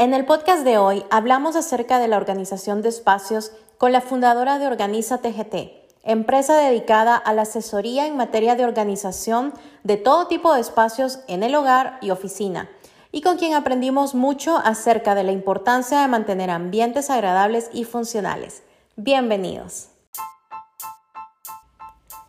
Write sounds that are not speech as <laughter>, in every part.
En el podcast de hoy hablamos acerca de la organización de espacios con la fundadora de Organiza TGT, empresa dedicada a la asesoría en materia de organización de todo tipo de espacios en el hogar y oficina, y con quien aprendimos mucho acerca de la importancia de mantener ambientes agradables y funcionales. Bienvenidos.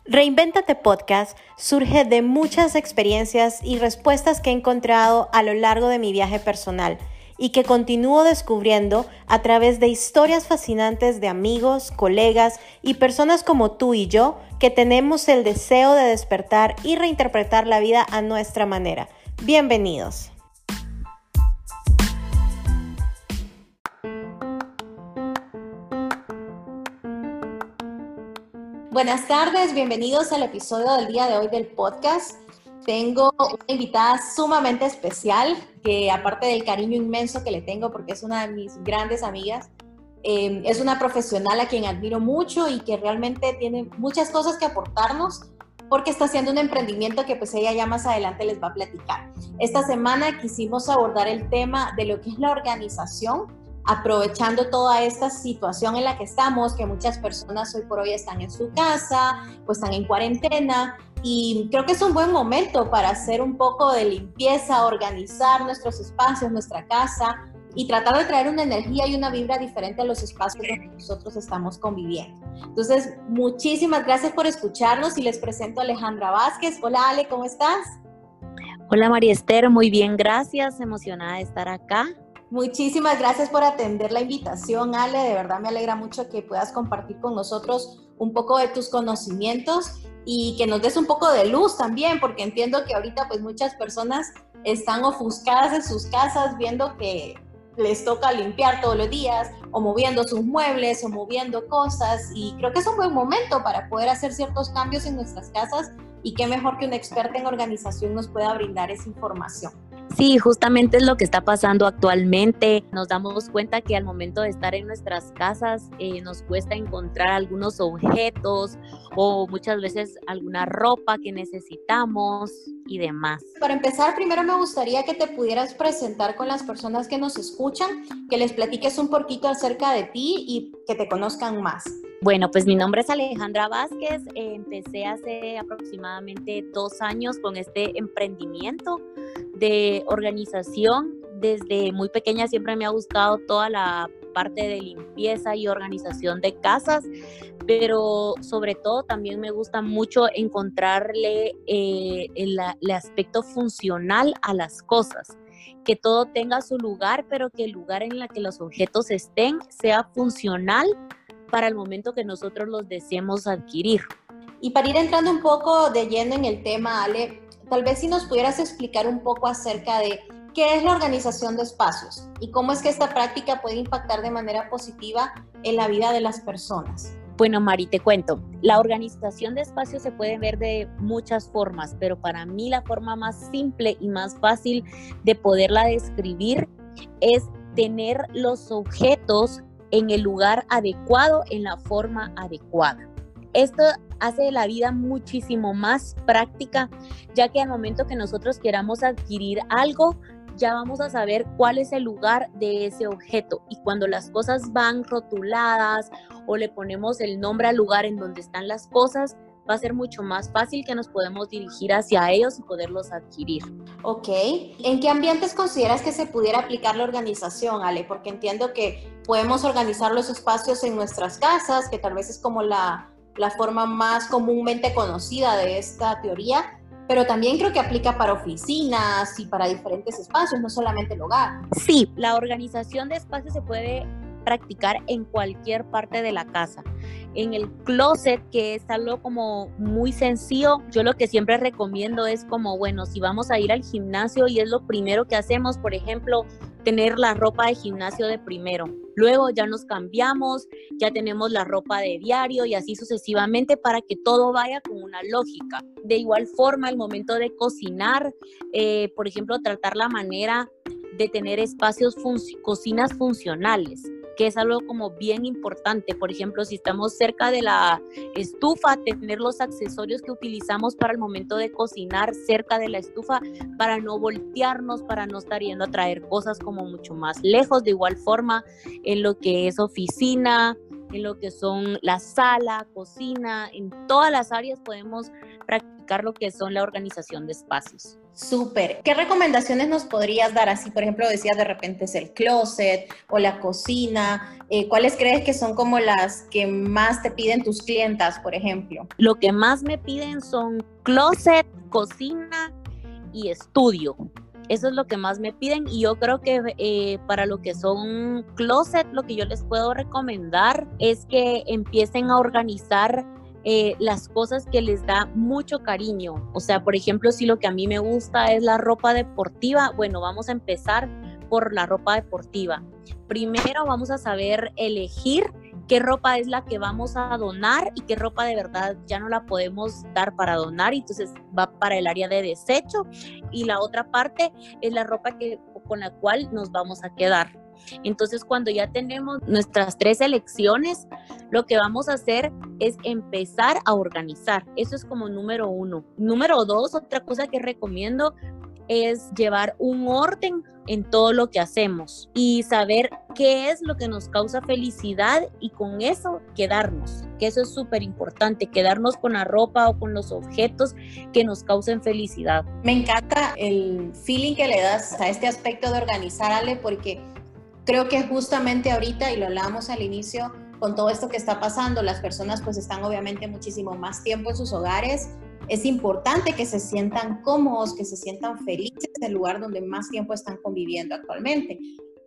Reinventate Podcast surge de muchas experiencias y respuestas que he encontrado a lo largo de mi viaje personal y que continúo descubriendo a través de historias fascinantes de amigos, colegas y personas como tú y yo que tenemos el deseo de despertar y reinterpretar la vida a nuestra manera. Bienvenidos. Buenas tardes, bienvenidos al episodio del día de hoy del podcast. Tengo una invitada sumamente especial, que aparte del cariño inmenso que le tengo, porque es una de mis grandes amigas, eh, es una profesional a quien admiro mucho y que realmente tiene muchas cosas que aportarnos, porque está haciendo un emprendimiento que pues ella ya más adelante les va a platicar. Esta semana quisimos abordar el tema de lo que es la organización, aprovechando toda esta situación en la que estamos, que muchas personas hoy por hoy están en su casa, pues están en cuarentena, y creo que es un buen momento para hacer un poco de limpieza, organizar nuestros espacios, nuestra casa y tratar de traer una energía y una vibra diferente a los espacios donde nosotros estamos conviviendo. Entonces, muchísimas gracias por escucharnos y les presento a Alejandra Vázquez. Hola Ale, ¿cómo estás? Hola María Esther, muy bien, gracias, emocionada de estar acá. Muchísimas gracias por atender la invitación, Ale. De verdad me alegra mucho que puedas compartir con nosotros un poco de tus conocimientos y que nos des un poco de luz también, porque entiendo que ahorita pues muchas personas están ofuscadas en sus casas viendo que les toca limpiar todos los días o moviendo sus muebles o moviendo cosas y creo que es un buen momento para poder hacer ciertos cambios en nuestras casas y qué mejor que un experto en organización nos pueda brindar esa información. Sí, justamente es lo que está pasando actualmente. Nos damos cuenta que al momento de estar en nuestras casas eh, nos cuesta encontrar algunos objetos o muchas veces alguna ropa que necesitamos y demás. Para empezar, primero me gustaría que te pudieras presentar con las personas que nos escuchan, que les platiques un poquito acerca de ti y que te conozcan más. Bueno, pues mi nombre es Alejandra Vázquez. empecé hace aproximadamente dos años con este emprendimiento de organización. Desde muy pequeña siempre me ha gustado toda la parte de limpieza y organización de casas, pero sobre todo también me gusta mucho encontrarle eh, el, aspecto funcional a las cosas que todo tenga su lugar, pero que el lugar en el que los objetos estén sea funcional para el momento que nosotros los deseemos adquirir. Y para ir entrando un poco de lleno en el tema, Ale, tal vez si nos pudieras explicar un poco acerca de qué es la organización de espacios y cómo es que esta práctica puede impactar de manera positiva en la vida de las personas. Bueno, Mari, te cuento. La organización de espacios se puede ver de muchas formas, pero para mí la forma más simple y más fácil de poderla describir es tener los objetos en el lugar adecuado, en la forma adecuada. Esto hace la vida muchísimo más práctica, ya que al momento que nosotros queramos adquirir algo, ya vamos a saber cuál es el lugar de ese objeto. Y cuando las cosas van rotuladas o le ponemos el nombre al lugar en donde están las cosas, va a ser mucho más fácil que nos podemos dirigir hacia ellos y poderlos adquirir. Ok. ¿En qué ambientes consideras que se pudiera aplicar la organización, Ale? Porque entiendo que podemos organizar los espacios en nuestras casas, que tal vez es como la, la forma más comúnmente conocida de esta teoría, pero también creo que aplica para oficinas y para diferentes espacios, no solamente el hogar. Sí, la organización de espacios se puede practicar en cualquier parte de la casa. En el closet, que es algo como muy sencillo, yo lo que siempre recomiendo es como, bueno, si vamos a ir al gimnasio y es lo primero que hacemos, por ejemplo, tener la ropa de gimnasio de primero. Luego ya nos cambiamos, ya tenemos la ropa de diario y así sucesivamente para que todo vaya con una lógica. De igual forma, el momento de cocinar, eh, por ejemplo, tratar la manera de tener espacios, cocinas funcionales que es algo como bien importante. Por ejemplo, si estamos cerca de la estufa, tener los accesorios que utilizamos para el momento de cocinar cerca de la estufa para no voltearnos, para no estar yendo a traer cosas como mucho más lejos. De igual forma, en lo que es oficina, en lo que son la sala, cocina, en todas las áreas podemos practicar lo que son la organización de espacios. Súper. ¿Qué recomendaciones nos podrías dar? Así, por ejemplo, decías de repente es el closet o la cocina. Eh, ¿Cuáles crees que son como las que más te piden tus clientas, por ejemplo? Lo que más me piden son closet, cocina y estudio. Eso es lo que más me piden y yo creo que eh, para lo que son closet, lo que yo les puedo recomendar es que empiecen a organizar eh, las cosas que les da mucho cariño. O sea, por ejemplo, si lo que a mí me gusta es la ropa deportiva, bueno, vamos a empezar por la ropa deportiva. Primero vamos a saber elegir qué ropa es la que vamos a donar y qué ropa de verdad ya no la podemos dar para donar, entonces va para el área de desecho y la otra parte es la ropa que, con la cual nos vamos a quedar. Entonces, cuando ya tenemos nuestras tres elecciones, lo que vamos a hacer es empezar a organizar. Eso es como número uno. Número dos, otra cosa que recomiendo es llevar un orden en todo lo que hacemos y saber qué es lo que nos causa felicidad y con eso quedarnos, que eso es súper importante, quedarnos con la ropa o con los objetos que nos causen felicidad. Me encanta el feeling que le das a este aspecto de organizar, Ale, porque creo que justamente ahorita, y lo hablábamos al inicio, con todo esto que está pasando, las personas pues están obviamente muchísimo más tiempo en sus hogares es importante que se sientan cómodos, que se sientan felices en el lugar donde más tiempo están conviviendo actualmente.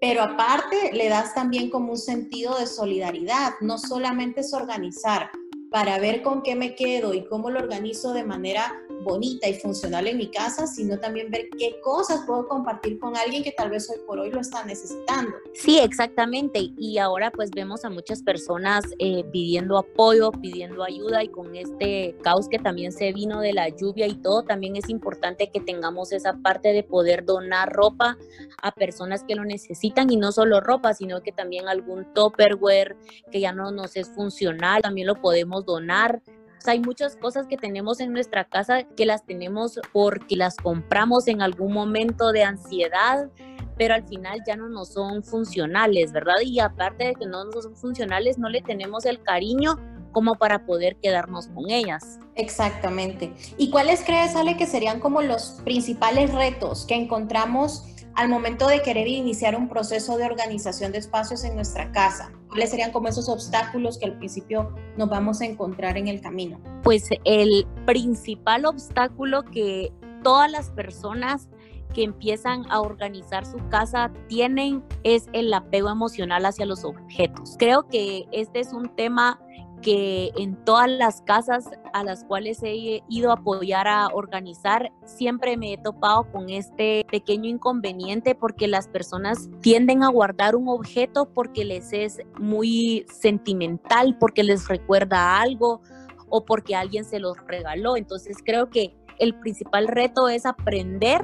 Pero aparte le das también como un sentido de solidaridad, no solamente es organizar para ver con qué me quedo y cómo lo organizo de manera bonita y funcional en mi casa, sino también ver qué cosas puedo compartir con alguien que tal vez hoy por hoy lo está necesitando. Sí, exactamente. Y ahora pues vemos a muchas personas eh, pidiendo apoyo, pidiendo ayuda y con este caos que también se vino de la lluvia y todo, también es importante que tengamos esa parte de poder donar ropa a personas que lo necesitan y no solo ropa, sino que también algún topperware que ya no nos es funcional, también lo podemos donar hay muchas cosas que tenemos en nuestra casa que las tenemos porque las compramos en algún momento de ansiedad, pero al final ya no nos son funcionales, ¿verdad? Y aparte de que no nos son funcionales, no le tenemos el cariño como para poder quedarnos con ellas. Exactamente. ¿Y cuáles crees, Ale, que serían como los principales retos que encontramos al momento de querer iniciar un proceso de organización de espacios en nuestra casa? ¿Cuáles serían como esos obstáculos que al principio nos vamos a encontrar en el camino? Pues el principal obstáculo que todas las personas que empiezan a organizar su casa tienen es el apego emocional hacia los objetos. Creo que este es un tema que en todas las casas a las cuales he ido a apoyar a organizar, siempre me he topado con este pequeño inconveniente porque las personas tienden a guardar un objeto porque les es muy sentimental, porque les recuerda algo o porque alguien se los regaló. Entonces creo que el principal reto es aprender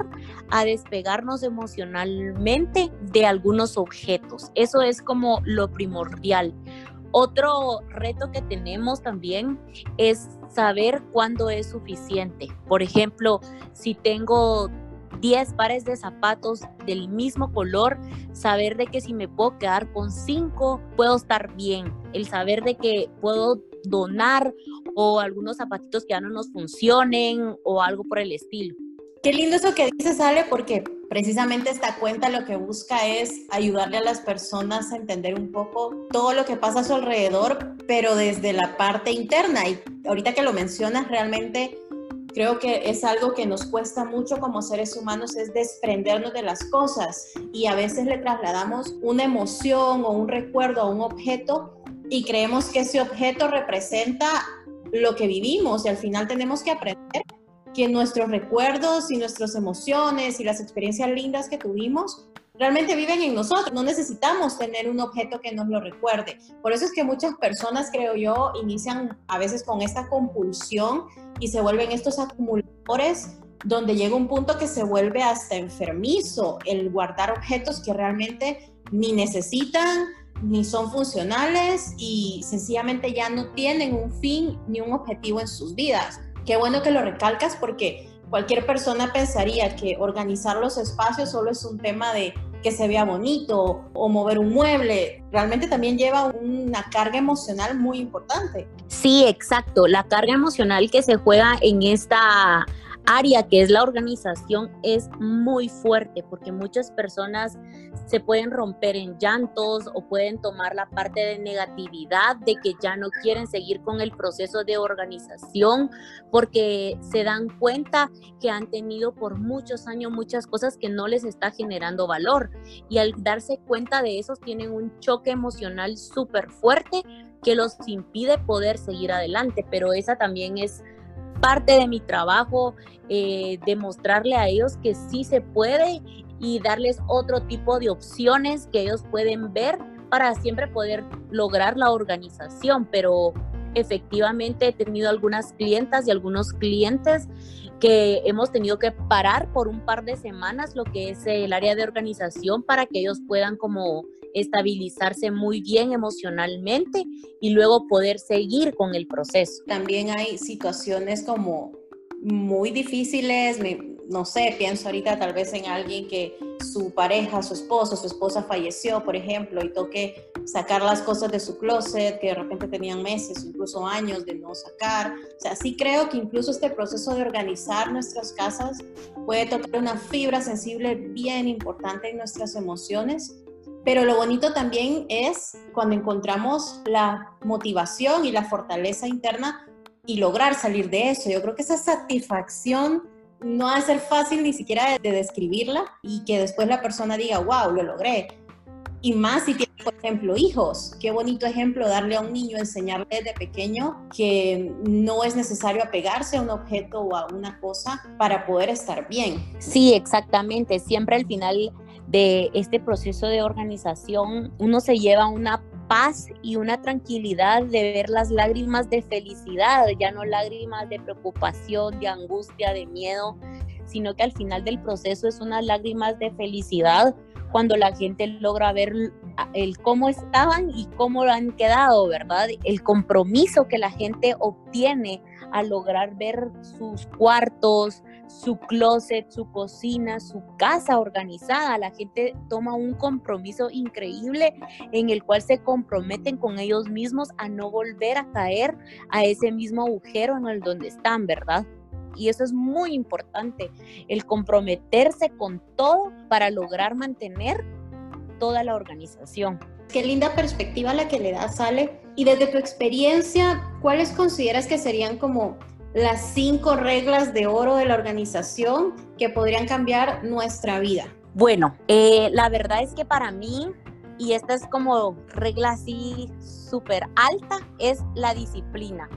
a despegarnos emocionalmente de algunos objetos. Eso es como lo primordial. Otro reto que tenemos también es saber cuándo es suficiente. Por ejemplo, si tengo 10 pares de zapatos del mismo color, saber de que si me puedo quedar con 5, puedo estar bien. El saber de que puedo donar o algunos zapatitos que ya no nos funcionen o algo por el estilo. Qué lindo eso que dices, Ale, porque precisamente esta cuenta lo que busca es ayudarle a las personas a entender un poco todo lo que pasa a su alrededor, pero desde la parte interna. Y ahorita que lo mencionas, realmente creo que es algo que nos cuesta mucho como seres humanos, es desprendernos de las cosas. Y a veces le trasladamos una emoción o un recuerdo a un objeto y creemos que ese objeto representa lo que vivimos y al final tenemos que aprender que nuestros recuerdos y nuestras emociones y las experiencias lindas que tuvimos realmente viven en nosotros. No necesitamos tener un objeto que nos lo recuerde. Por eso es que muchas personas, creo yo, inician a veces con esta compulsión y se vuelven estos acumuladores donde llega un punto que se vuelve hasta enfermizo el guardar objetos que realmente ni necesitan, ni son funcionales y sencillamente ya no tienen un fin ni un objetivo en sus vidas. Qué bueno que lo recalcas porque cualquier persona pensaría que organizar los espacios solo es un tema de que se vea bonito o mover un mueble. Realmente también lleva una carga emocional muy importante. Sí, exacto. La carga emocional que se juega en esta área que es la organización es muy fuerte porque muchas personas se pueden romper en llantos o pueden tomar la parte de negatividad de que ya no quieren seguir con el proceso de organización porque se dan cuenta que han tenido por muchos años muchas cosas que no les está generando valor. Y al darse cuenta de eso tienen un choque emocional súper fuerte que los impide poder seguir adelante, pero esa también es parte de mi trabajo, eh, demostrarle a ellos que sí se puede y darles otro tipo de opciones que ellos pueden ver para siempre poder lograr la organización. Pero efectivamente he tenido algunas clientas y algunos clientes que hemos tenido que parar por un par de semanas lo que es el área de organización para que ellos puedan como estabilizarse muy bien emocionalmente y luego poder seguir con el proceso. También hay situaciones como muy difíciles, no sé, pienso ahorita tal vez en alguien que su pareja, su esposo, su esposa falleció, por ejemplo, y toque sacar las cosas de su closet que de repente tenían meses, incluso años de no sacar. O sea, sí creo que incluso este proceso de organizar nuestras casas puede tocar una fibra sensible bien importante en nuestras emociones pero lo bonito también es cuando encontramos la motivación y la fortaleza interna y lograr salir de eso. Yo creo que esa satisfacción no va a ser fácil ni siquiera de, describirla y que después la persona diga, wow, lo logré. Y más si tiene, por ejemplo, hijos. Qué bonito ejemplo darle a un niño, enseñarle desde pequeño que no es necesario apegarse a un objeto o a una cosa para poder estar bien. Sí, exactamente. Siempre al final de este proceso de organización, uno se lleva una paz y una tranquilidad de ver las lágrimas de felicidad, ya no lágrimas de preocupación, de angustia, de miedo, sino que al final del proceso es unas lágrimas de felicidad cuando la gente logra ver el cómo estaban y cómo lo han quedado, ¿verdad? El compromiso que la gente obtiene al lograr ver sus cuartos, su closet, su cocina, su casa organizada. La gente toma un compromiso increíble en el cual se comprometen con ellos mismos a no volver a caer a ese mismo agujero en el donde están, ¿verdad? Y eso es muy importante, el comprometerse con todo para lograr mantener toda la organización. Qué linda perspectiva la que le da Sale. Y desde tu experiencia, ¿cuáles consideras que serían como las cinco reglas de oro de la organización que podrían cambiar nuestra vida? Bueno, eh, la verdad es que para mí, y esta es como regla así súper alta, es la disciplina.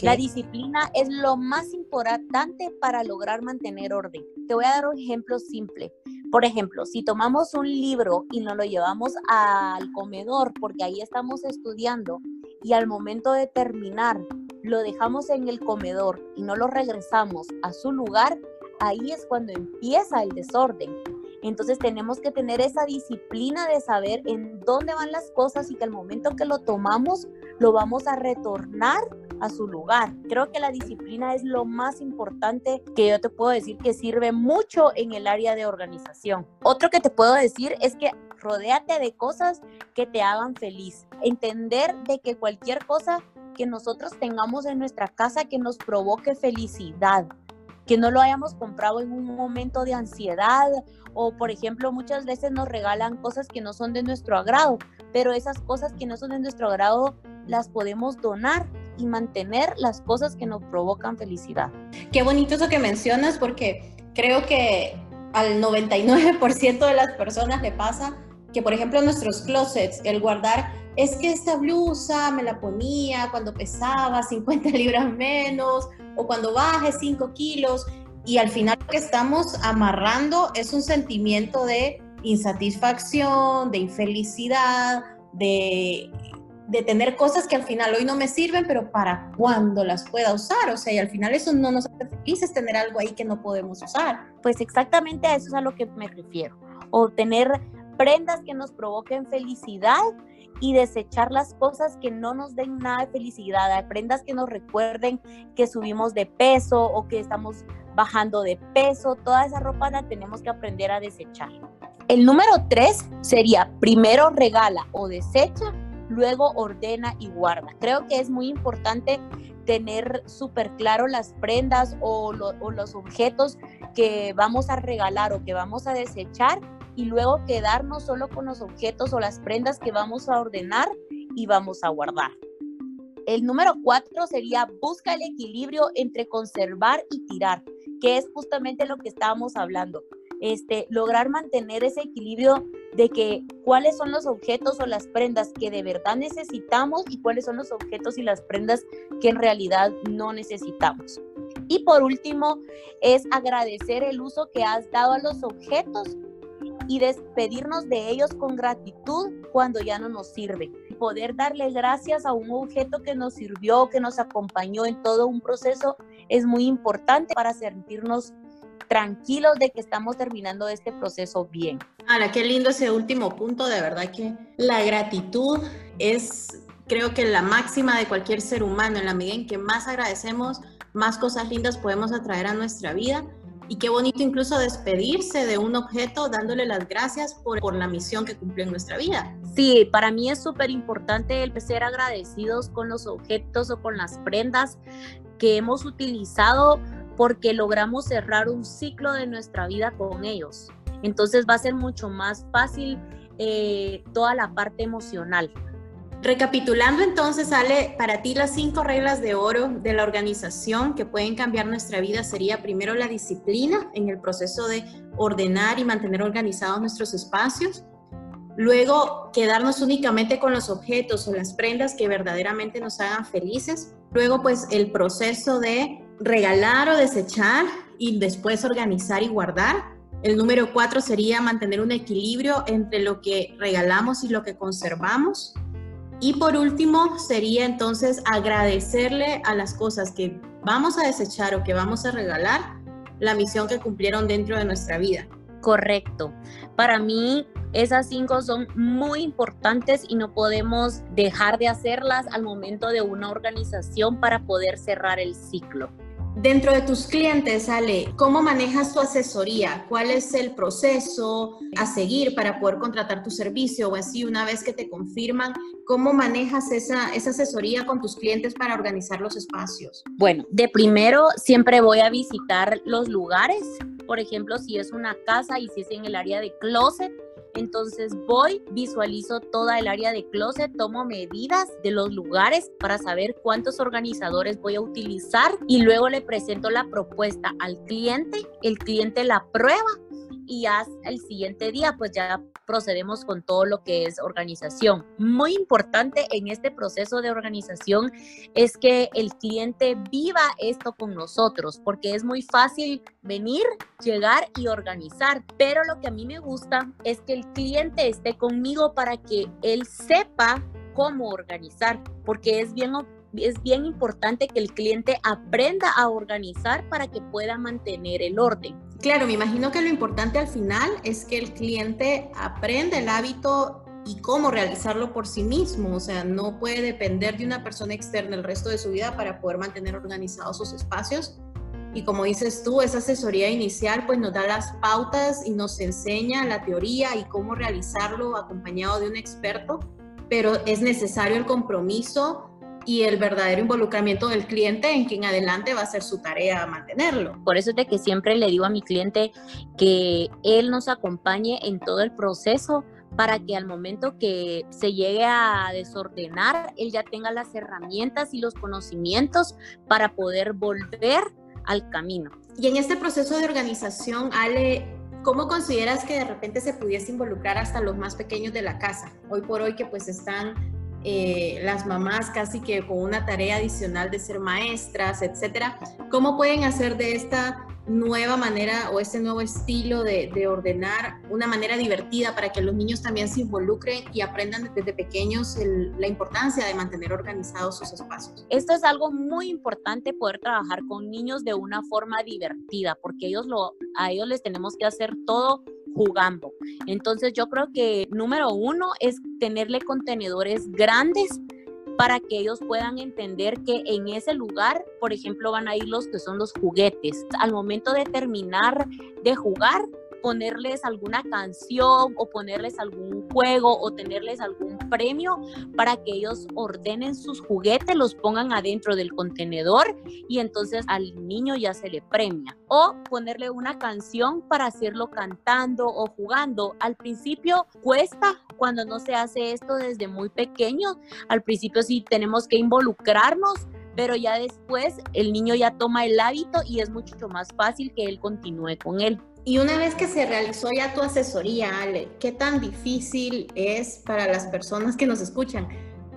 La disciplina es lo más importante para lograr mantener orden. Te voy a dar un ejemplo simple. Por ejemplo, si tomamos un libro y nos lo llevamos al comedor porque ahí estamos estudiando y al momento de terminar lo dejamos en el comedor y no lo regresamos a su lugar, ahí es cuando empieza el desorden. Entonces tenemos que tener esa disciplina de saber en dónde van las cosas y que al momento que lo tomamos lo vamos a retornar a su lugar. Creo que la disciplina es lo más importante que yo te puedo decir que sirve mucho en el área de organización. Otro que te puedo decir es que rodéate de cosas que te hagan feliz. Entender de que cualquier cosa que nosotros tengamos en nuestra casa que nos provoque felicidad, que no lo hayamos comprado en un momento de ansiedad o por ejemplo muchas veces nos regalan cosas que no son de nuestro agrado, pero esas cosas que no son de nuestro agrado las podemos donar y mantener las cosas que nos provocan felicidad. Qué bonito eso que mencionas porque creo que al 99% de las personas le pasa que por ejemplo nuestros closets, el guardar, es que esta blusa me la ponía cuando pesaba 50 <laughs> libras menos o cuando baje 5 kilos y al final lo que estamos amarrando es un sentimiento de insatisfacción, de infelicidad, de, de tener cosas que al final hoy no me sirven, pero para cuando las pueda usar. O sea, y al final eso no nos hace felices tener algo ahí que no podemos usar. Pues exactamente a eso es a lo que me refiero. O tener prendas que nos provoquen felicidad y desechar las cosas que no nos den nada de felicidad. Hay prendas que nos recuerden que subimos de peso o que estamos bajando de peso. Toda esa ropa la tenemos que aprender a desechar. El número tres sería primero regala o desecha, luego ordena y guarda. Creo que es muy importante tener súper claro las prendas o, o, los objetos que vamos a regalar o que vamos a desechar y luego quedarnos solo con los objetos o las prendas que vamos a ordenar y vamos a guardar. El número cuatro sería busca el equilibrio entre conservar y tirar, que es justamente lo que estábamos hablando. Este, lograr mantener ese equilibrio de que cuáles son los objetos o las prendas que de verdad necesitamos y cuáles son los objetos y las prendas que en realidad no necesitamos. Y por último, es agradecer el uso que has dado a los objetos y despedirnos de ellos con gratitud cuando ya no nos sirve. Poder darle gracias a un objeto que nos sirvió, que nos acompañó en todo un proceso, es muy importante para sentirnos tranquilos de que estamos terminando este proceso bien. Ahora, qué lindo ese último punto, de verdad que la gratitud es, creo que la máxima de cualquier ser humano, en la medida en que más agradecemos, más cosas lindas podemos atraer a nuestra vida. Y qué bonito incluso despedirse de un objeto dándole las gracias por, por la misión que cumplió en nuestra vida. Sí, para mí es súper importante el ser agradecidos con los objetos o con las prendas que hemos utilizado porque logramos cerrar un ciclo de nuestra vida con ellos. Entonces va a ser mucho más fácil eh, toda la parte emocional. Recapitulando entonces, sale para ti las cinco reglas de oro de la organización que pueden cambiar nuestra vida sería primero la disciplina en el proceso de ordenar y mantener organizados nuestros espacios. Luego, quedarnos únicamente con los objetos o las prendas que verdaderamente nos hagan felices. Luego, pues el proceso de regalar o desechar y después organizar y guardar. El número cuatro sería mantener un equilibrio entre lo que regalamos y lo que conservamos. Y por último sería entonces agradecerle a las cosas que vamos a desechar o que vamos a regalar la misión que cumplieron dentro de nuestra vida. Correcto. Para mí esas cinco son muy importantes y no podemos dejar de hacerlas al momento de una organización para poder cerrar el ciclo. Dentro de tus clientes, Ale, ¿cómo manejas tu asesoría? ¿Cuál es el proceso a seguir para poder contratar tu servicio? O así, una vez que te confirman, ¿cómo manejas esa, esa asesoría con tus clientes para organizar los espacios? Bueno, de primero siempre voy a visitar los lugares. Por ejemplo, si es una casa y si es en el área de closet, entonces voy, visualizo toda el área de closet, tomo medidas de los lugares para saber cuántos organizadores voy a utilizar y luego le presento la propuesta al cliente, el cliente la prueba y ya el siguiente día pues ya procedemos con todo lo que es organización. Muy importante en este proceso de organización es que el cliente viva esto con nosotros, porque es muy fácil venir, llegar y organizar, pero lo que a mí me gusta es que el cliente esté conmigo para que él sepa cómo organizar, porque es bien es bien importante que el cliente aprenda a organizar para que pueda mantener el orden. Claro, me imagino que lo importante al final es que el cliente aprenda el hábito y cómo realizarlo por sí mismo. O sea, no puede depender de una persona externa el resto de su vida para poder mantener organizados sus espacios. Y como dices tú, esa asesoría inicial pues nos da las pautas y nos enseña la teoría y cómo realizarlo acompañado de un experto, pero es necesario el compromiso y el verdadero involucramiento del cliente en quien adelante va a ser su tarea mantenerlo. Por eso es de que siempre le digo a mi cliente que él nos acompañe en todo el proceso para que al momento que se llegue a desordenar, él ya tenga las herramientas y los conocimientos para poder volver al camino. Y en este proceso de organización, Ale, ¿cómo consideras que de repente se pudiese involucrar hasta los más pequeños de la casa? Hoy por hoy que pues están eh, las mamás casi que con una tarea adicional de ser maestras, etcétera. ¿Cómo pueden hacer de esta nueva manera o este nuevo estilo de, ordenar una manera divertida para que los niños también se involucren y aprendan desde pequeños la importancia de mantener organizados sus espacios? Esto es algo muy importante poder trabajar con niños de una forma divertida, porque ellos lo, a ellos les tenemos que hacer todo jugando. Entonces yo creo que número uno es tenerle contenedores grandes para que ellos puedan entender que en ese lugar, por ejemplo, van a ir los que son los juguetes. Al momento de terminar de jugar, ponerles alguna canción o ponerles algún juego o tenerles algún premio para que ellos ordenen sus juguetes, los pongan adentro del contenedor y entonces al niño ya se le premia. O ponerle una canción para hacerlo cantando o jugando. Al principio cuesta cuando no se hace esto desde muy pequeño. Al principio sí tenemos que involucrarnos pero ya después el niño ya toma el hábito y es mucho más fácil que él continúe con él. Y una vez que se realizó ya tu asesoría, Ale, ¿qué tan difícil es para las personas que nos escuchan?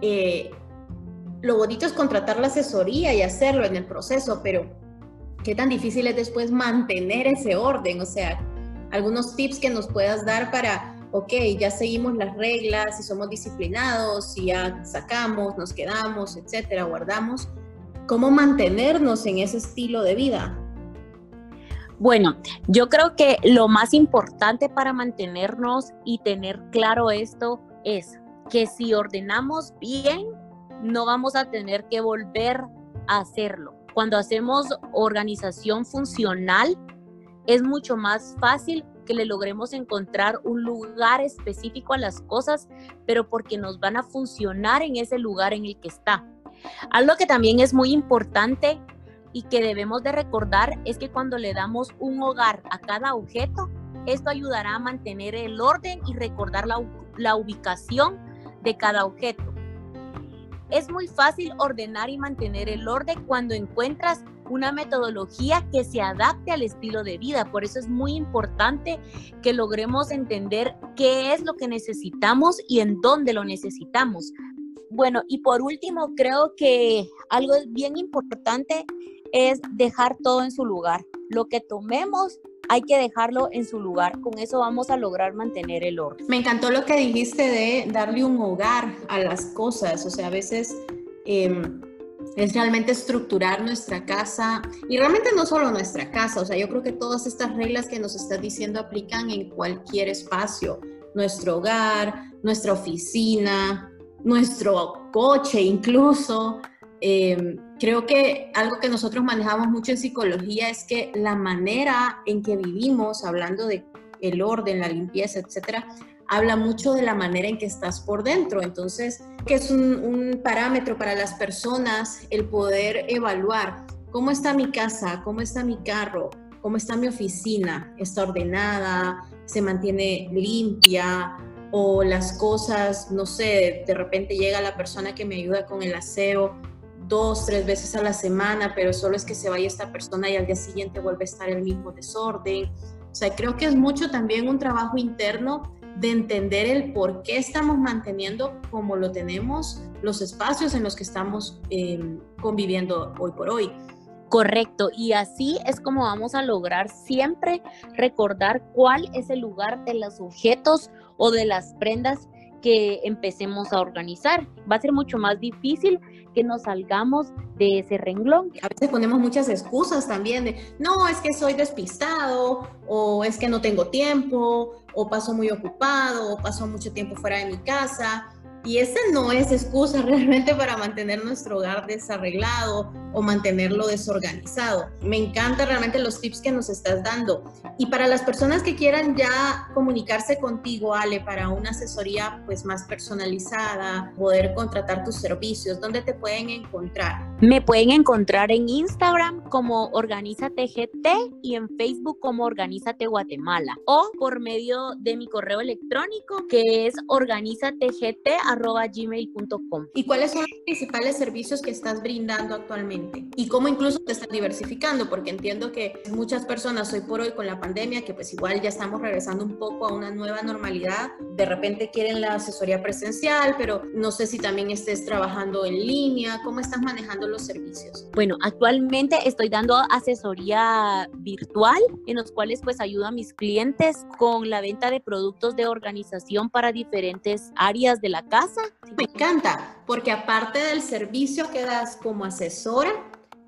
Eh, lo bonito es contratar la asesoría y hacerlo en el proceso, pero ¿qué tan difícil es después mantener ese orden? O sea, algunos tips que nos puedas dar para, ok, ya seguimos las reglas, si somos disciplinados, si ya sacamos, nos quedamos, etcétera, guardamos. ¿Cómo mantenernos en ese estilo de vida? Bueno, yo creo que lo más importante para mantenernos y tener claro esto es que si ordenamos bien, no vamos a tener que volver a hacerlo. Cuando hacemos organización funcional, es mucho más fácil que le logremos encontrar un lugar específico a las cosas, pero porque nos van a funcionar en ese lugar en el que está. Algo que también es muy importante y que debemos de recordar es que cuando le damos un hogar a cada objeto, esto ayudará a mantener el orden y recordar la, la ubicación de cada objeto. Es muy fácil ordenar y mantener el orden cuando encuentras una metodología que se adapte al estilo de vida. Por eso es muy importante que logremos entender qué es lo que necesitamos y en dónde lo necesitamos. Bueno, y por último, creo que algo bien importante es dejar todo en su lugar. Lo que tomemos hay que dejarlo en su lugar. Con eso vamos a lograr mantener el orden. Me encantó lo que dijiste de darle un hogar a las cosas. O sea, a veces em, es realmente estructurar nuestra casa y realmente no solo nuestra casa. O sea, yo creo que todas estas reglas que nos estás diciendo aplican en cualquier espacio. Nuestro hogar, nuestra oficina, nuestro coche incluso. Em, creo que algo que nosotros manejamos mucho en psicología es que la manera en que vivimos, hablando de el orden, la limpieza, etcétera, habla mucho de la manera en que estás por dentro. Entonces, que es un, un parámetro para las personas el poder evaluar cómo está mi casa, cómo está mi carro, cómo está mi oficina, está ordenada, se mantiene limpia, o las cosas, no sé, de repente llega la persona que me ayuda con el aseo dos, tres veces a la semana, pero solo es que se vaya esta persona y al día siguiente vuelve a estar el mismo desorden. O sea, creo que es mucho también un trabajo interno de entender el por qué estamos manteniendo como lo tenemos los espacios en los que estamos em, conviviendo hoy por hoy. Correcto, y así es como vamos a lograr siempre recordar cuál es el lugar de los objetos o de las prendas que empecemos a organizar. Va a ser mucho más difícil que nos salgamos de ese renglón. A veces ponemos muchas excusas también de, no, es que soy despistado, o es que no tengo tiempo, o paso muy ocupado, o paso mucho tiempo fuera de mi casa. Y esa no es excusa realmente para mantener nuestro hogar desarreglado o mantenerlo desorganizado. Me encantan realmente los tips que nos estás dando. Y para las personas que quieran ya comunicarse contigo, Ale, para una asesoría pues más personalizada, poder contratar tus servicios, ¿dónde te pueden encontrar? Me pueden encontrar en Instagram como Organízate GT y en Facebook como Organízate Guatemala o por medio de mi correo electrónico que es organízategt.gmail.com. ¿Y cuáles son los principales servicios que estás brindando actualmente? y cómo incluso te estás diversificando, porque entiendo que muchas personas hoy por hoy con la pandemia, que pues igual ya estamos regresando un poco a una nueva normalidad, de repente quieren la asesoría presencial, pero no sé si también estés trabajando en línea, ¿cómo estás manejando los servicios? Bueno, actualmente estoy dando asesoría virtual en los cuales pues ayudo a mis clientes con la venta de productos de organización para diferentes áreas de la casa. Me encanta, porque aparte del servicio que das como asesora,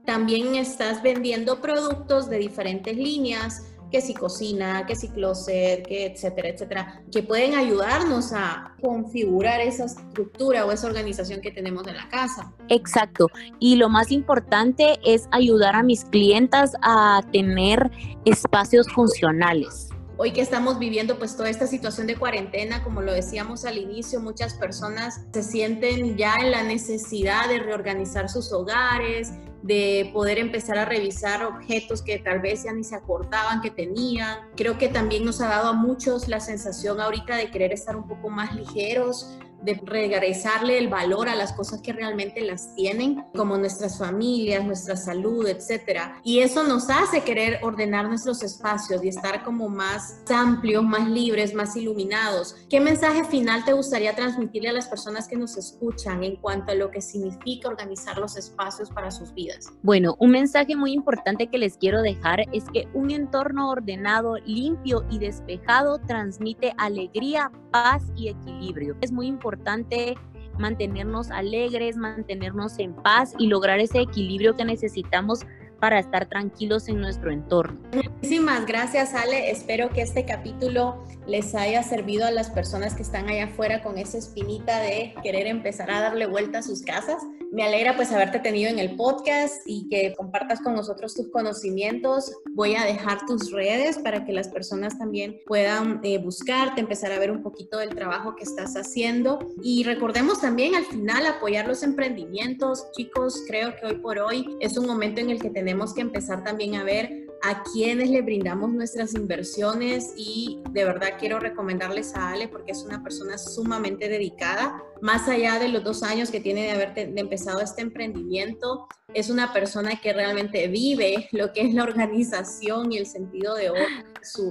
también estás vendiendo productos de diferentes líneas que si cocina, que si closet, que etcétera, etcétera, que pueden ayudarnos a configurar esa estructura o esa organización que tenemos en la casa. Exacto. Y lo más importante es ayudar a mis clientas a tener espacios funcionales hoy que estamos viviendo pues toda esta situación de cuarentena, como lo decíamos al inicio, muchas personas se sienten ya en la necesidad de reorganizar sus hogares, de poder empezar a revisar objetos que tal vez ya ni se acordaban que tenían. Creo que también nos ha dado a muchos la sensación ahorita de querer estar un poco más ligeros, de regresarle el valor a las cosas que realmente las tienen, como nuestras familias, nuestra salud, etcétera. Y eso nos hace querer ordenar nuestros espacios y estar como más amplios, más libres, más iluminados. ¿Qué mensaje final te gustaría transmitirle a las personas que nos escuchan en cuanto a lo que significa organizar los espacios para sus vidas? Bueno, un mensaje muy importante que les quiero dejar es que un entorno ordenado, limpio y despejado transmite alegría, paz y equilibrio. Es muy importante importante mantenernos alegres, mantenernos en paz y lograr ese equilibrio que necesitamos para estar tranquilos en nuestro entorno. Muchísimas gracias Ale, espero que este capítulo les haya servido a las personas que están allá afuera con esa espinita de querer empezar a darle vuelta a sus casas. Me alegra pues haberte tenido en el podcast y que compartas con nosotros tus conocimientos. Voy a dejar tus redes para que las personas también puedan eh, buscarte, empezar a ver un poquito del trabajo que estás haciendo. Y recordemos también al final apoyar los emprendimientos. Chicos, creo que hoy por hoy es un momento en el que tenemos que empezar también a ver a quienes le brindamos nuestras inversiones y de verdad quiero recomendarles a Ale porque es una persona sumamente dedicada. Más allá de los dos años que tiene de haber empezado este emprendimiento, es una persona que realmente vive lo que es la organización y el sentido de orden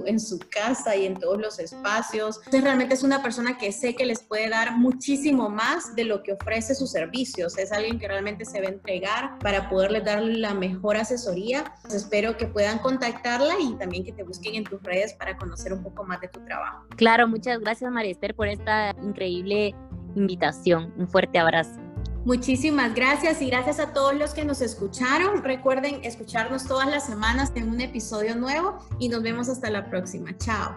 en su, casa y en todos los espacios. Entonces realmente es una persona que sé que les puede dar muchísimo más de lo que ofrece sus servicios. Es alguien que realmente se va a entregar para poderles dar la mejor asesoría. espero que puedan contactarla y también que te busquen en tus redes para conocer un poco más de tu trabajo. Claro, muchas gracias María Esther por esta increíble invitación. Un fuerte abrazo. Muchísimas gracias y gracias a todos los que nos escucharon. Recuerden escucharnos todas las semanas en un episodio nuevo y nos vemos hasta la próxima. Chao.